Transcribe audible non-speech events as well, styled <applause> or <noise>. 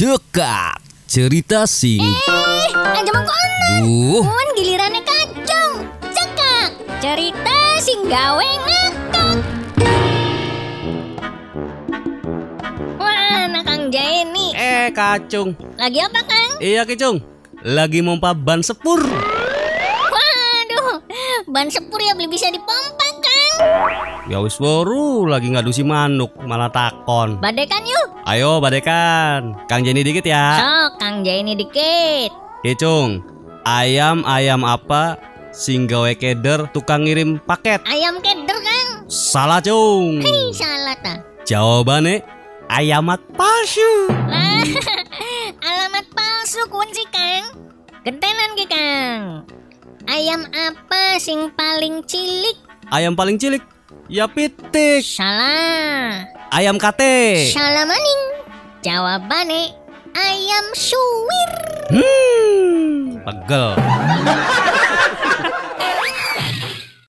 Cekak cerita sing. Eh, aja mengkono. Duh, Mun gilirannya kacung. Cekak. Cerita sing gawe ngakak. Wah, anak Kang Jae nih. eh kacung. Lagi apa, Kang? Iya kacung. Lagi mompa ban sepur. Waduh, ban sepur ya beli bisa dipompa. Ya wis baru lagi ngadusi manuk malah takon. Badekan yuk. Ayo badekan. Kang Jenny dikit ya. Sok, Kang Jae ini dikit. Kicung. Ayam ayam apa sing gawe keder tukang ngirim paket? Ayam keder, Kang. Salah cung. Hei, salah ta. Jawabannya ayamat palsu. Lah, alamat palsu <laughs> kunci, Kang. Gentenan ki, Kang. Ayam apa sing paling cilik? Ayam paling cilik. Ya pitik. Salah. Ayam kate. Salah maning. Jawabannya ayam suwir. Hmm. Pegel. <laughs>